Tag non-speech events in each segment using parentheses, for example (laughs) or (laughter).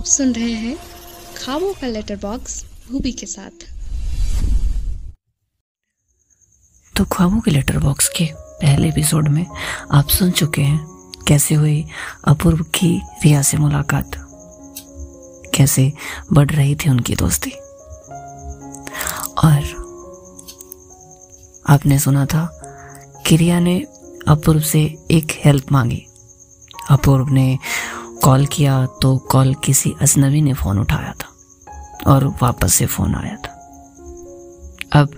आप सुन रहे हैं खाबों का लेटर बॉक्स भूबी के साथ। तो ख्वाबों के लेटर बॉक्स के पहले एपिसोड में आप सुन चुके हैं कैसे हुई अपूर्व की रिया से मुलाकात? कैसे बढ़ रही थी उनकी दोस्ती? और आपने सुना था कि रिया ने अपूर्व से एक हेल्प मांगी। अपूर्व ने कॉल किया तो कॉल किसी अजनबी ने फ़ोन उठाया था और वापस से फ़ोन आया था। अब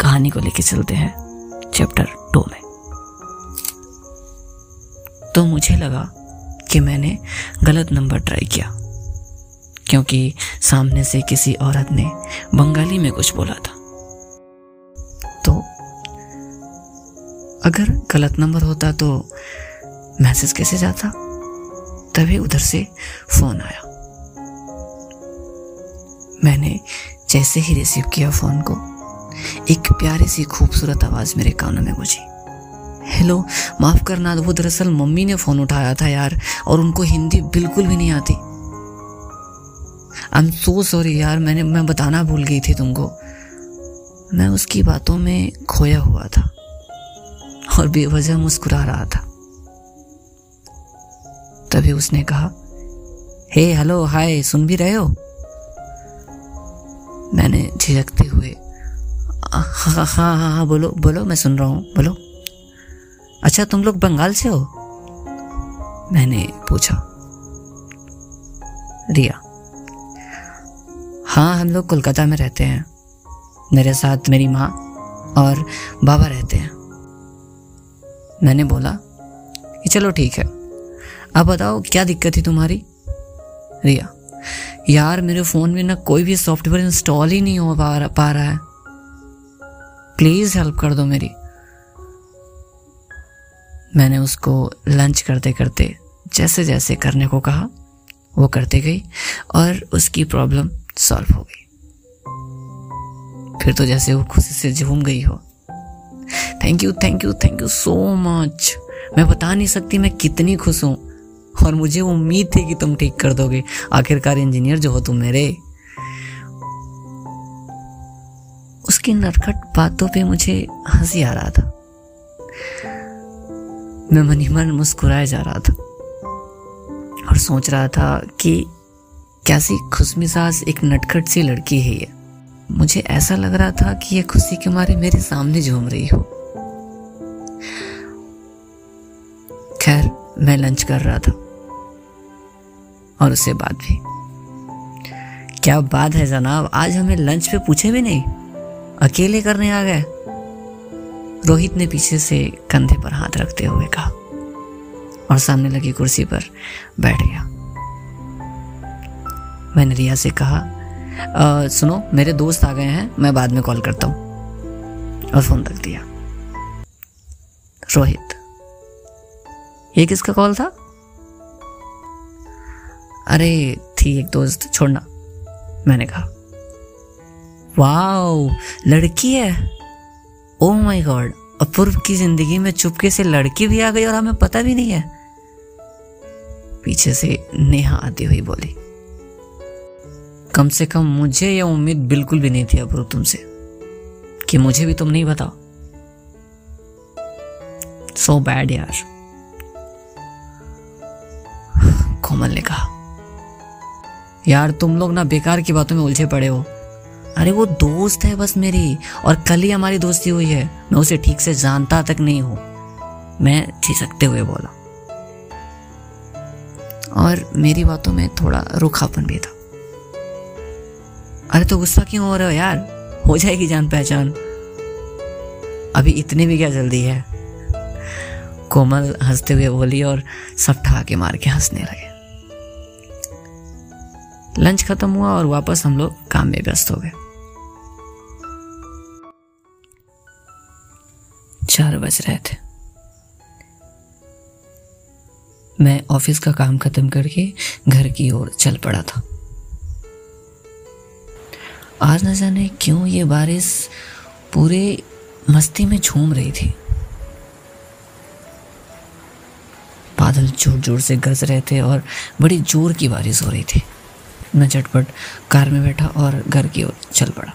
कहानी को लेके चलते हैं चैप्टर टू में। तो मुझे लगा कि मैंने गलत नंबर ट्राई किया, क्योंकि सामने से किसी औरत ने बंगाली में कुछ बोला था। तो अगर गलत नंबर होता तो मैसेज कैसे जाता? तभी उधर से फ़ोन आया। मैंने जैसे ही रिसीव किया फ़ोन को, एक प्यारी सी खूबसूरत आवाज़ मेरे कानों में गुजी। हेलो माफ़ करना, वो दरअसल मम्मी ने फ़ोन उठाया था यार, और उनको हिंदी बिल्कुल भी नहीं आती। आई एम सो सॉरी यार, मैंने, मैं बताना भूल गई थी तुमको। मैं उसकी बातों में खोया हुआ था और बेवजह मुस्कुरा रहा था। तभी उसने कहा, हे, हेलो, हाय, सुन भी रहे हो? मैंने झिझकते हुए हाँ हाँ हाँ हाँ बोलो बोलो, मैं सुन रहा हूँ, बोलो। अच्छा तुम लोग बंगाल से हो? मैंने पूछा, रिया हाँ हम लोग कोलकाता में रहते हैं। मेरे साथ मेरी माँ और बाबा रहते हैं। मैंने बोला कि, चलो, ठीक है। अब बताओ, क्या दिक्कत थी तुम्हारी? रिया, यार मेरे फ़ोन में ना कोई भी सॉफ्टवेयर इंस्टॉल ही नहीं हो पा पा रहा है। प्लीज़ हेल्प कर दो मेरी। मैंने उसको लंच करते करते जैसे जैसे करने को कहा, वो करते गई और उसकी प्रॉब्लम सॉल्व हो गई। फिर तो जैसे वो खुशी से झूम गई हो। Thank you thank you thank you so much मैं बता नहीं सकती मैं कितनी खुश हूँ। और मुझे उम्मीद थी कि तुम ठीक कर दोगे। आखिरकार इंजीनियर जो हो तुम मेरे। उसकी नरकट बातों पे मुझे हँसी आ रहा था। मैं मनी मन मुस्कुराया जा रहा था और सोच रहा था कि कैसी खुशमिजाज एक नटखट सी लड़की है ये। मुझे ऐसा लग रहा था कि ये खुशी के मारे मेरे सामने झूम रही हो। खैर, मैं लंच कर रहा था। और उससे बात भी। क्या बात है जनाब आज हमें लंच पे पूछे भी नहीं? अकेले करने आ गए। रोहित ने पीछे से कंधे पर हाथ रखते हुए कहा और सामने लगी कुर्सी पर बैठ गया। मैंने रिया से कहा आ, सुनो मेरे दोस्त आ गए हैं मैं बाद में कॉल करता हूँ। और फ़ोन रख दिया। रोहित ये किसका कॉल था? अरे थी एक दोस्त, छोड़ना। मैंने कहा, वाओ, लड़की है। ओ माय गॉड अपूर्व की ज़िंदगी में चुपके से लड़की भी आ गई और हमें पता भी नहीं है। पीछे से नेहा आती हुई बोली, कम से कम मुझे यह उम्मीद बिल्कुल भी नहीं थी अपूर्व तुमसे, कि मुझे भी तुम नहीं बताओ। सो बैड यार, कोमल ने कहा। यार, तुम लोग ना बेकार की बातों में उलझे पड़े हो। अरे, वो दोस्त है बस मेरी, और कल ही हमारी दोस्ती हुई है। मैं उसे ठीक से जानता तक नहीं हूँ। मैं झिझकते हुए बोला। और मेरी बातों में थोड़ा रुखापन भी था। अरे तो गुस्सा क्यों हो रहे हो यार? हो जाएगी जान पहचान। अभी इतनी भी क्या जल्दी है? कोमल हँसते हुए बोली और सब ठहाके मार के हंसने लगे। लंच खत्म हुआ और वापस हम लोग काम में व्यस्त हो गए। चार बज रहे थे। मैं ऑफ़िस का काम खत्म करके घर की ओर चल पड़ा था। आज न जाने क्यों ये बारिश पूरे मस्ती में झूम रही थी। बादल ज़ोर ज़ोर से गरज रहे थे और बड़ी ज़ोर की बारिश हो रही थी। मैं झटपट कार में बैठा और घर की ओर चल पड़ा।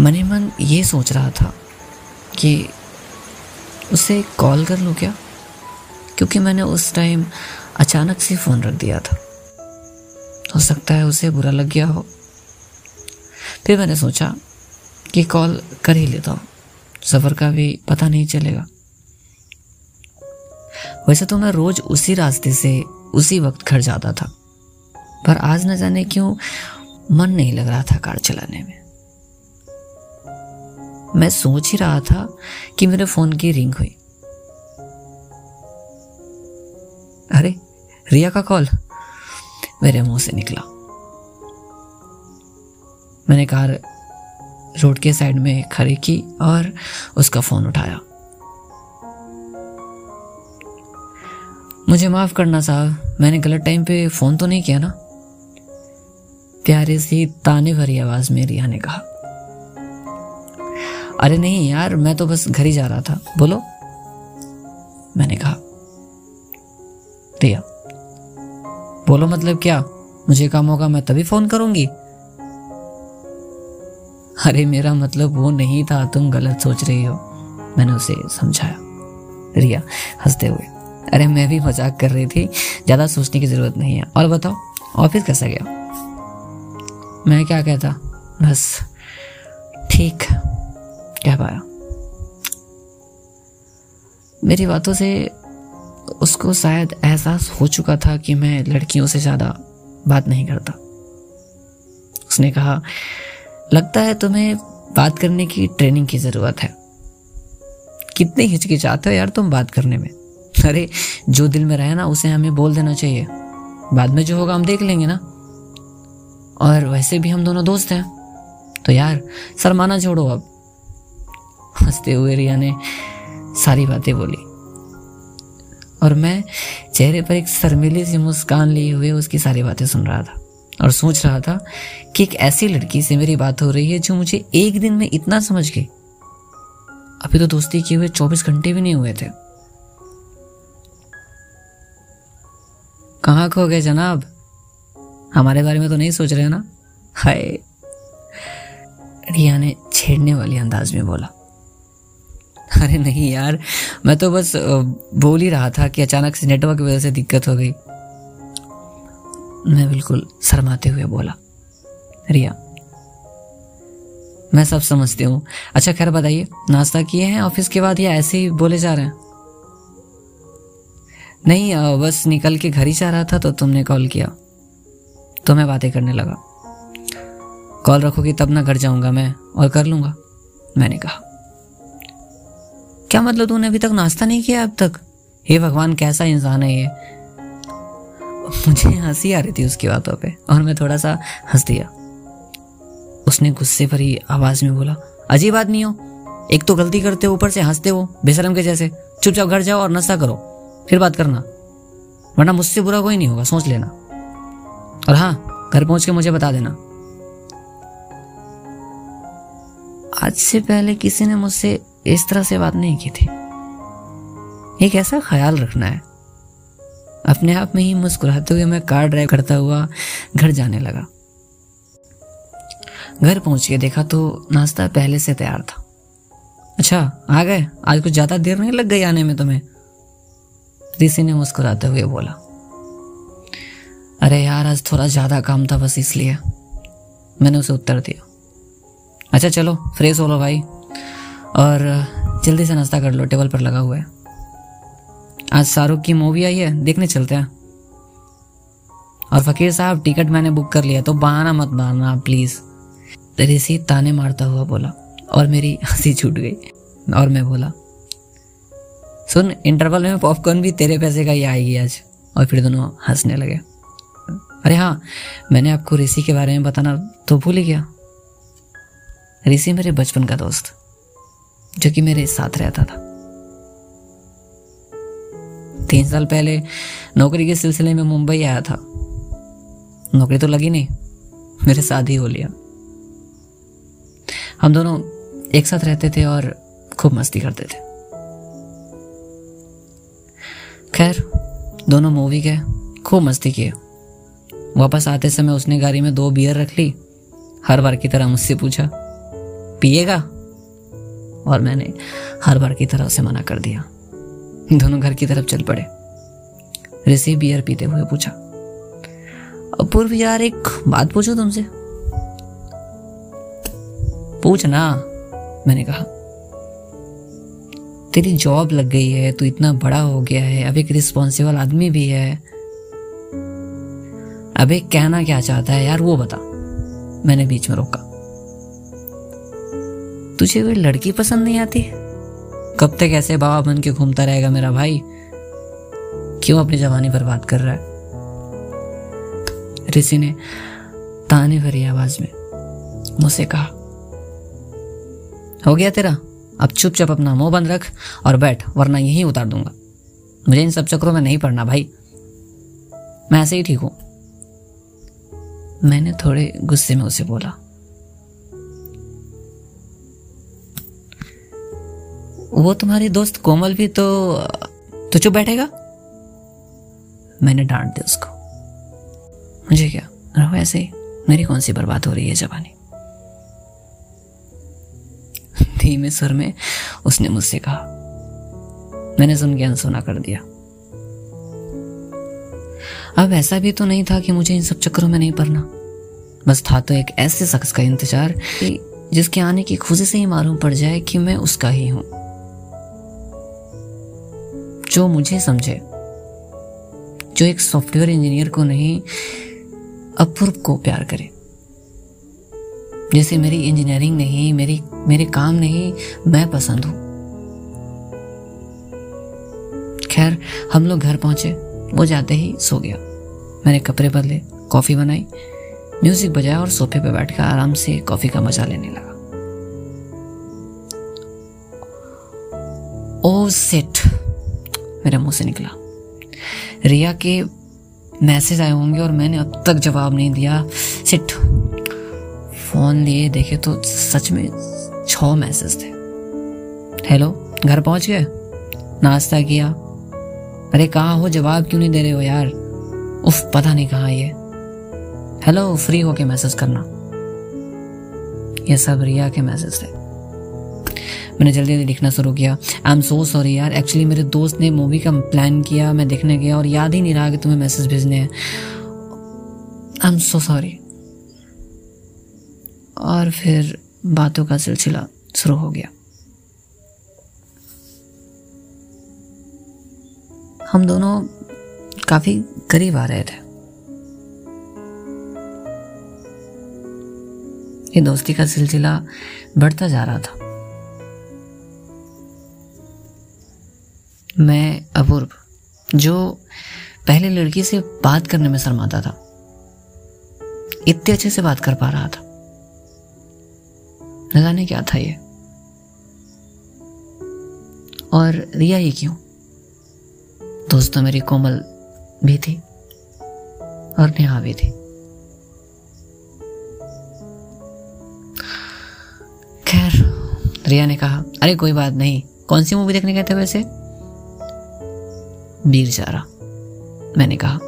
मने मन ये सोच रहा था कि उसे कॉल कर लूँ क्या? क्योंकि मैंने उस टाइम अचानक से फ़ोन रख दिया था। हो सकता है उसे बुरा लग गया हो। फिर मैंने सोचा कि कॉल कर ही लेता हूँ। सफ़र का भी पता नहीं चलेगा। वैसे तो मैं रोज उसी रास्ते से उसी वक्त घर जाता था। पर आज न जाने क्यों मन नहीं लग रहा था कार चलाने में। मैं सोच ही रहा था कि मेरे फ़ोन की रिंग हुई। अरे, रिया का कॉल? मेरे मुँह से निकला। मैंने कार रोड के साइड में खड़ी की और उसका फ़ोन उठाया। मुझे माफ़ करना साहब, मैंने गलत टाइम पे फ़ोन तो नहीं किया ना? प्यारे सी ताने भरी आवाज़ में रिया ने कहा, अरे नहीं यार, मैं तो बस घर ही जा रहा था। बोलो। मैंने कहा, रिया, बोलो मतलब क्या? मुझे काम होगा, मैं तभी फ़ोन करूँगी? अरे मेरा मतलब वो नहीं था, तुम गलत सोच रही हो, मैंने उसे समझाया। रिया हँसते हुए, अरे मैं भी मज़ाक कर रही थी, ज़्यादा सोचने की ज़रूरत नहीं है। और बताओ, ऑफ़िस कैसा गया? मैं क्या कहता? बस ठीक कह पाया। मेरी बातों से उसको शायद एहसास हो चुका था कि मैं लड़कियों से ज़्यादा बात नहीं करता। उसने कहा, लगता है तुम्हें बात करने की ट्रेनिंग की ज़रूरत है। कितने हिचकिचाते हो यार तुम बात करने में। अरे, जो दिल में रहे ना, उसे हमें बोल देना चाहिए। बाद में जो होगा हम देख लेंगे ना। और वैसे भी हम दोनों दोस्त हैं। तो यार सरमाना छोड़ो अब। हँसते हुए रिया ने सारी बातें बोली। और मैं चेहरे पर एक शर्मिली सी मुस्कान लिए हुए उसकी सारी बातें सुन रहा था और सोच रहा था कि एक ऐसी लड़की से मेरी बात हो रही है जो मुझे एक दिन में इतना समझ गई। अभी तो दोस्ती किए हुए चौबीस घंटे भी नहीं हुए थे। कहाँ खो गए जनाब? हमारे बारे में तो नहीं सोच रहे ना? हाय। रिया ने छेड़ने वाली अंदाज में बोला। अरे नहीं यार, मैं तो बस बोल ही रहा था कि अचानक से नेटवर्क की वजह से दिक्कत हो गई। मैं बिल्कुल शर्माते हुए बोला, रिया, मैं सब समझती हूँ। अच्छा खैर बताइए, नाश्ता किए हैं ऑफ़िस के बाद या ऐसे ही बोले जा रहे हैं? नहीं बस निकल के घर ही जा रहा था तो तुमने कॉल किया। तो मैं बातें करने लगा। कॉल रखोगी तब ना घर जाऊँगा मैं और कर लूँगा, मैंने कहा। क्या मतलब तूने अभी तक नाश्ता नहीं किया अब तक? हे भगवान, कैसा इंसान है ये? मुझे हँसी आ रही थी उसकी बातों पे और मैं थोड़ा सा हंस दिया। उसने गुस्से भरी आवाज़ में बोला, अजीब आदमी हो। एक तो गलती करते हो, ऊपर से हँसते हो, बेशरम के जैसे। चुपचाप घर जाओ और नशा करो। फिर बात करना। वरना मुझसे बुरा कोई नहीं होगा, सोच लेना। और हाँ घर पहुँच के मुझे बता देना। आज से पहले किसी ने मुझसे इस तरह से बात नहीं की थी। एक ऐसा ख्याल रखना है। अपने आप में ही मुस्कुराते हुए मैं कार ड्राइव करता हुआ घर जाने लगा। घर पहुँच के देखा तो नाश्ता पहले से तैयार था। अच्छा आ गए? आज कुछ ज़्यादा देर नहीं लग गई आने में तुम्हें? ऋषि ने मुस्कुराते हुए बोला। अरे यार, आज थोड़ा ज़्यादा काम था बस इसलिए। मैंने उसे उत्तर दिया। अच्छा चलो, फ्रेश हो लो भाई। और, जल्दी से नाश्ता कर लो, टेबल पर लगा हुआ है। आज शाहरुख की मूवी आई है, देखने चलते हैं। और फकीर साहब, टिकट मैंने बुक कर लिया तो बहाना मत बहाना प्लीज़ ऋषि ताने मारता हुआ बोला, और मेरी हँसी छूट गई, और मैं बोला, सुन इंटरवल में पॉपकॉर्न भी तेरे पैसे का ही आएगी आज। और फिर दोनों हंसने लगे। अरे हाँ मैंने आपको ऋषि के बारे में बताना तो भूल ही गया। ऋषि मेरे बचपन का दोस्त, जो कि मेरे साथ रहता था। तीन साल पहले नौकरी के सिलसिले में मुंबई आया था। नौकरी तो लगी नहीं, मेरे साथ ही हो लिया। हम दोनों एक साथ रहते थे और खूब मस्ती करते थे। खैर, दोनों मूवी गए, खूब मस्ती किए। वापस आते समय उसने गाड़ी में दो बियर रख ली। हर बार की तरह मुझसे पूछा, पिएगा? और मैंने हर बार की तरह उसे मना कर दिया। दोनों घर की तरफ़ चल पड़े। ऋषि बियर पीते हुए पूछा, अपूर्व यार, एक बात पूछो तुमसे? पूछ ना, मैंने कहा। तेरी जॉब लग गई है, तू इतना बड़ा हो गया है, अब एक रिस्पॉन्सिबल आदमी भी है। अब कहना क्या चाहता है यार, वो बता। मैंने बीच में रोका। तुझे कोई लड़की पसंद नहीं आती? कब तक ऐसे बाबा बन के घूमता रहेगा मेरा भाई? क्यों अपनी जवानी बर्बाद कर रहा है? ऋषि ने ताने भरी आवाज़ में मुझसे कहा, हो गया तेरा? अब चुपचाप अपना मुँह बंद रख और बैठ, वरना यही उतार दूँगा। मुझे इन सब चक्रों में नहीं पड़ना भाई। मैं ऐसे ही ठीक हूँ। मैंने थोड़े गुस्से में उसे बोला। वो तुम्हारी दोस्त कोमल भी तो तो चुप बैठेगा? मैंने डांट दिया उसको। मुझे क्या? रहो ऐसे मेरी कौन सी बर्बाद हो रही है जवानी? धीमे सुर में उसने मुझसे कहा। मैंने सुन के अनसुना कर दिया। अब ऐसा भी तो नहीं था कि मुझे इन सब चक्करों में नहीं पड़ना। बस था तो एक ऐसे शख्स का इंतज़ार जिसके आने की खुशी से ही मालूम पड़ जाए कि मैं उसका ही हूँ। जो मुझे समझे, जो एक सॉफ्टवेयर इंजीनियर को नहीं, अपूर्व को प्यार करे। जैसे मेरी इंजीनियरिंग नहीं, मेरी, मेरे काम नहीं, मैं पसंद हूँ। खैर, हम लोग घर पहुँचे। वो जाते ही सो गया। मैंने कपड़े बदले, कॉफ़ी बनाई, म्यूज़िक बजाया और सोफे पे बैठकर आराम से कॉफ़ी का मज़ा लेने लगा। ओ सेट मेरे मुँह से निकला। रिया के मैसेज आए होंगे और मैंने अब तक जवाब नहीं दिया। सिट फ़ोन लिए देखे तो सच में छ मैसेज थे। हेलो घर पहुँच गए? नाश्ता किया? अरे कहाँ हो? जवाब क्यों नहीं दे रहे हो यार? उफ, पता नहीं कहाँ ये। हेलो फ्री होके मैसेज करना। ये सब रिया के मैसेज थे। मैंने जल्दी जल्दी लिखना शुरू किया। आई एम सो सॉरी यार। एक्चुअली मेरे दोस्त ने मूवी का प्लान किया, मैं देखने गया और याद ही नहीं रहा कि तुम्हें मैसेज भेजने हैं। आई एम सो सॉरी और फिर बातों का सिलसिला शुरू हो गया। हम दोनों काफ़ी करीब आ रहे थे। ये दोस्ती का सिलसिला बढ़ता जा रहा था। मैं अपूर्व, जो पहले लड़की से बात करने में शर्माता था, इतने अच्छे से बात कर पा रहा था। न जाने क्या था ये? और रिया ही क्यों? दोस्तों तो मेरी कोमल भी थी और नेहा भी थी। खैर, रिया ने कहा, अरे, कोई बात नहीं। कौन सी मूवी देखने गए थे वैसे? वीर चारा मैंने कहा।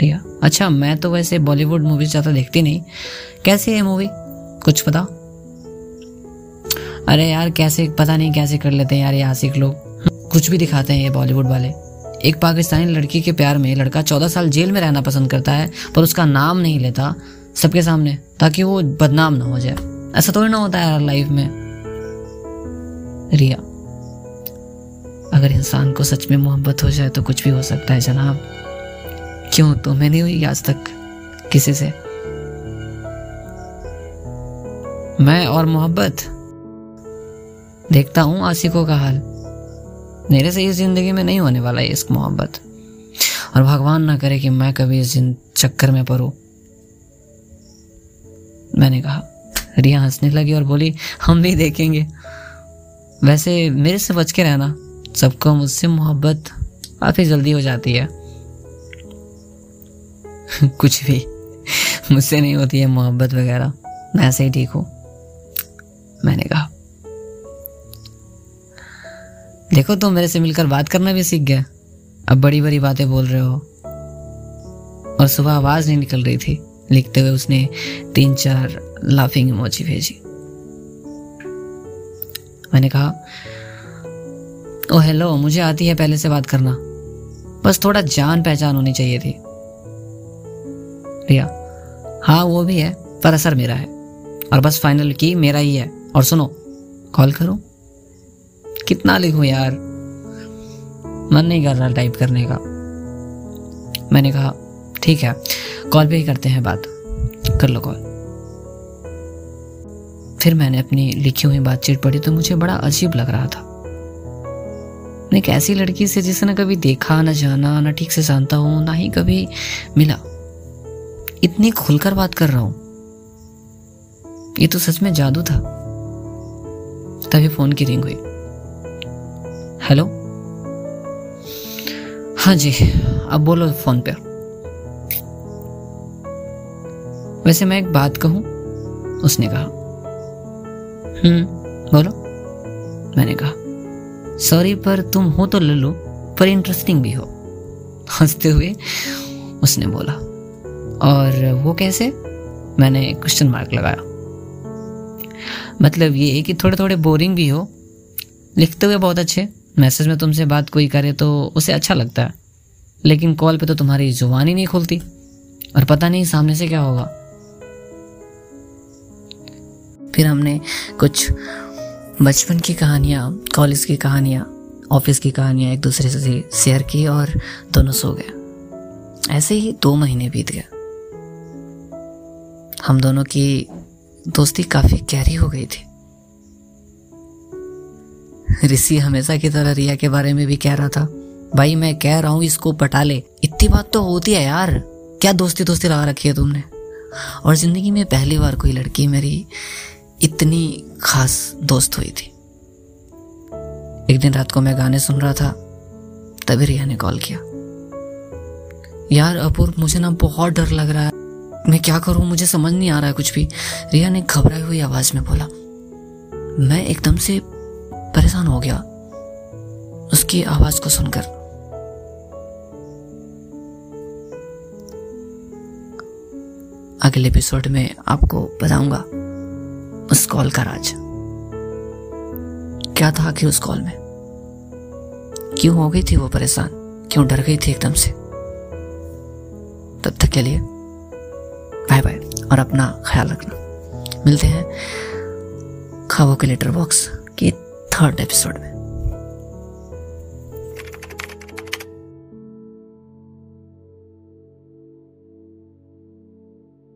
रिया अच्छा मैं तो वैसे बॉलीवुड मूवी ज़्यादा देखती नहीं। कैसी है मूवी कुछ पता अरे यार, कैसे, पता नहीं कैसे कर लेते हैं यार ये आशिक लोग कुछ भी दिखाते हैं ये बॉलीवुड वाले। एक पाकिस्तानी लड़की के प्यार में लड़का चौदह साल जेल में रहना पसंद करता है, पर उसका नाम नहीं लेता सबके सामने, ताकि वो बदनाम ना हो जाए। ऐसा थोड़ी ना होता है यार लाइफ में। रिया, अगर इंसान को सच में मोहब्बत हो जाए तो कुछ भी हो सकता है जनाब। क्यों? तो नहीं हुई आज तक किसी से। मैं और मोहब्बत देखता हूँ आशिकों का हाल। मेरे से इस ज़िंदगी में नहीं होने वाला इस मोहब्बत। और भगवान ना करे कि मैं कभी इस चक्कर में पड़ू। मैंने कहा, रिया हंसने लगी और बोली, हम भी देखेंगे। वैसे मेरे से बच के रहना, सबको मुझसे मोहब्बत काफ़ी जल्दी हो जाती है। (laughs) कुछ भी, मुझसे नहीं होती है मोहब्बत वगैरह। मैं ऐसे ही ठीक हूँ। मैंने कहा देखो तुम तो मेरे से मिलकर बात करना भी सीख गए अब बड़ी बड़ी बातें बोल रहे हो। और सुबह आवाज़ नहीं निकल रही थी। लिखते हुए उसने तीन चार लाफिंग इमोजी भेजी। मैंने कहा, ओ हेलो मुझे आती है पहले से बात करना। बस थोड़ा जान पहचान होनी चाहिए थी। रिया हाँ वो भी है, पर असर मेरा है। और बस फाइनल की मेरा ही है। और सुनो कॉल करो। कितना लिखूं यार? मन नहीं कर रहा टाइप करने का। मैंने कहा, ठीक है कॉल पे ही करते हैं बात। कर लो कॉल फिर मैंने अपनी लिखी हुई बातचीत पढ़ी तो मुझे बड़ा अजीब लग रहा था। एक ऐसी लड़की से जिसे ना कभी देखा, ना जाना, ना ठीक से जानता हूँ, ना ही कभी मिला। इतनी खुलकर बात कर रहा हूँ। ये तो सच में जादू था। तभी फ़ोन की रिंग हुई। हेलो हाँ जी अब बोलो फ़ोन पे। वैसे मैं एक बात कहूँ, उसने कहा। हम्म बोलो। मैंने कहा सॉरी पर तुम हो तो लल्लू, पर इंटरेस्टिंग भी हो। हँसते हुए उसने बोला। और वो कैसे? मैंने क्वेश्चन मार्क लगाया। मतलब ये कि थोड़े थोड़े बोरिंग भी हो, लिखते हुए बहुत अच्छे। मैसेज में तुमसे बात कोई करे तो उसे अच्छा लगता है। लेकिन कॉल पे तो तुम्हारी ज़ुबान ही नहीं खुलती। और पता नहीं सामने से क्या होगा। फिर हमने कुछ बचपन की कहानियाँ, कॉलेज की कहानियाँ, ऑफ़िस की कहानियाँ एक दूसरे से शेयर की और दोनों सो गए। ऐसे ही दो महीने बीत गए। हम दोनों की दोस्ती काफ़ी गहरी हो गई थी। ऋषि हमेशा की तरह रिया के बारे में भी कह रहा था। भाई, मैं कह रहा हूँ, इसको पटा ले। इतनी बात तो होती है यार। क्या दोस्ती दोस्ती लगा रखी है तुमने? और ज़िंदगी में पहली बार कोई लड़की मेरी इतनी खास दोस्त हुई थी। एक दिन रात को मैं गाने सुन रहा था, तभी रिया ने कॉल किया। यार, अपूर्व, मुझे ना बहुत डर लग रहा है। मैं क्या करूँ? मुझे समझ नहीं आ रहा है कुछ भी। रिया ने घबराई हुई आवाज़ में बोला, मैं एकदम से परेशान हो गया। उसकी आवाज़ को सुनकर। अगले एपिसोड में आपको बताऊँगा उस कॉल का राज। क्या था कि उस कॉल में? क्यों हो गई थी वो परेशान? क्यों डर गई थी एकदम से? तब तक के लिए बाय बाय और अपना ख्याल रखना। मिलते हैं खाबों के लेटर बॉक्स थर्ड एपिसोड में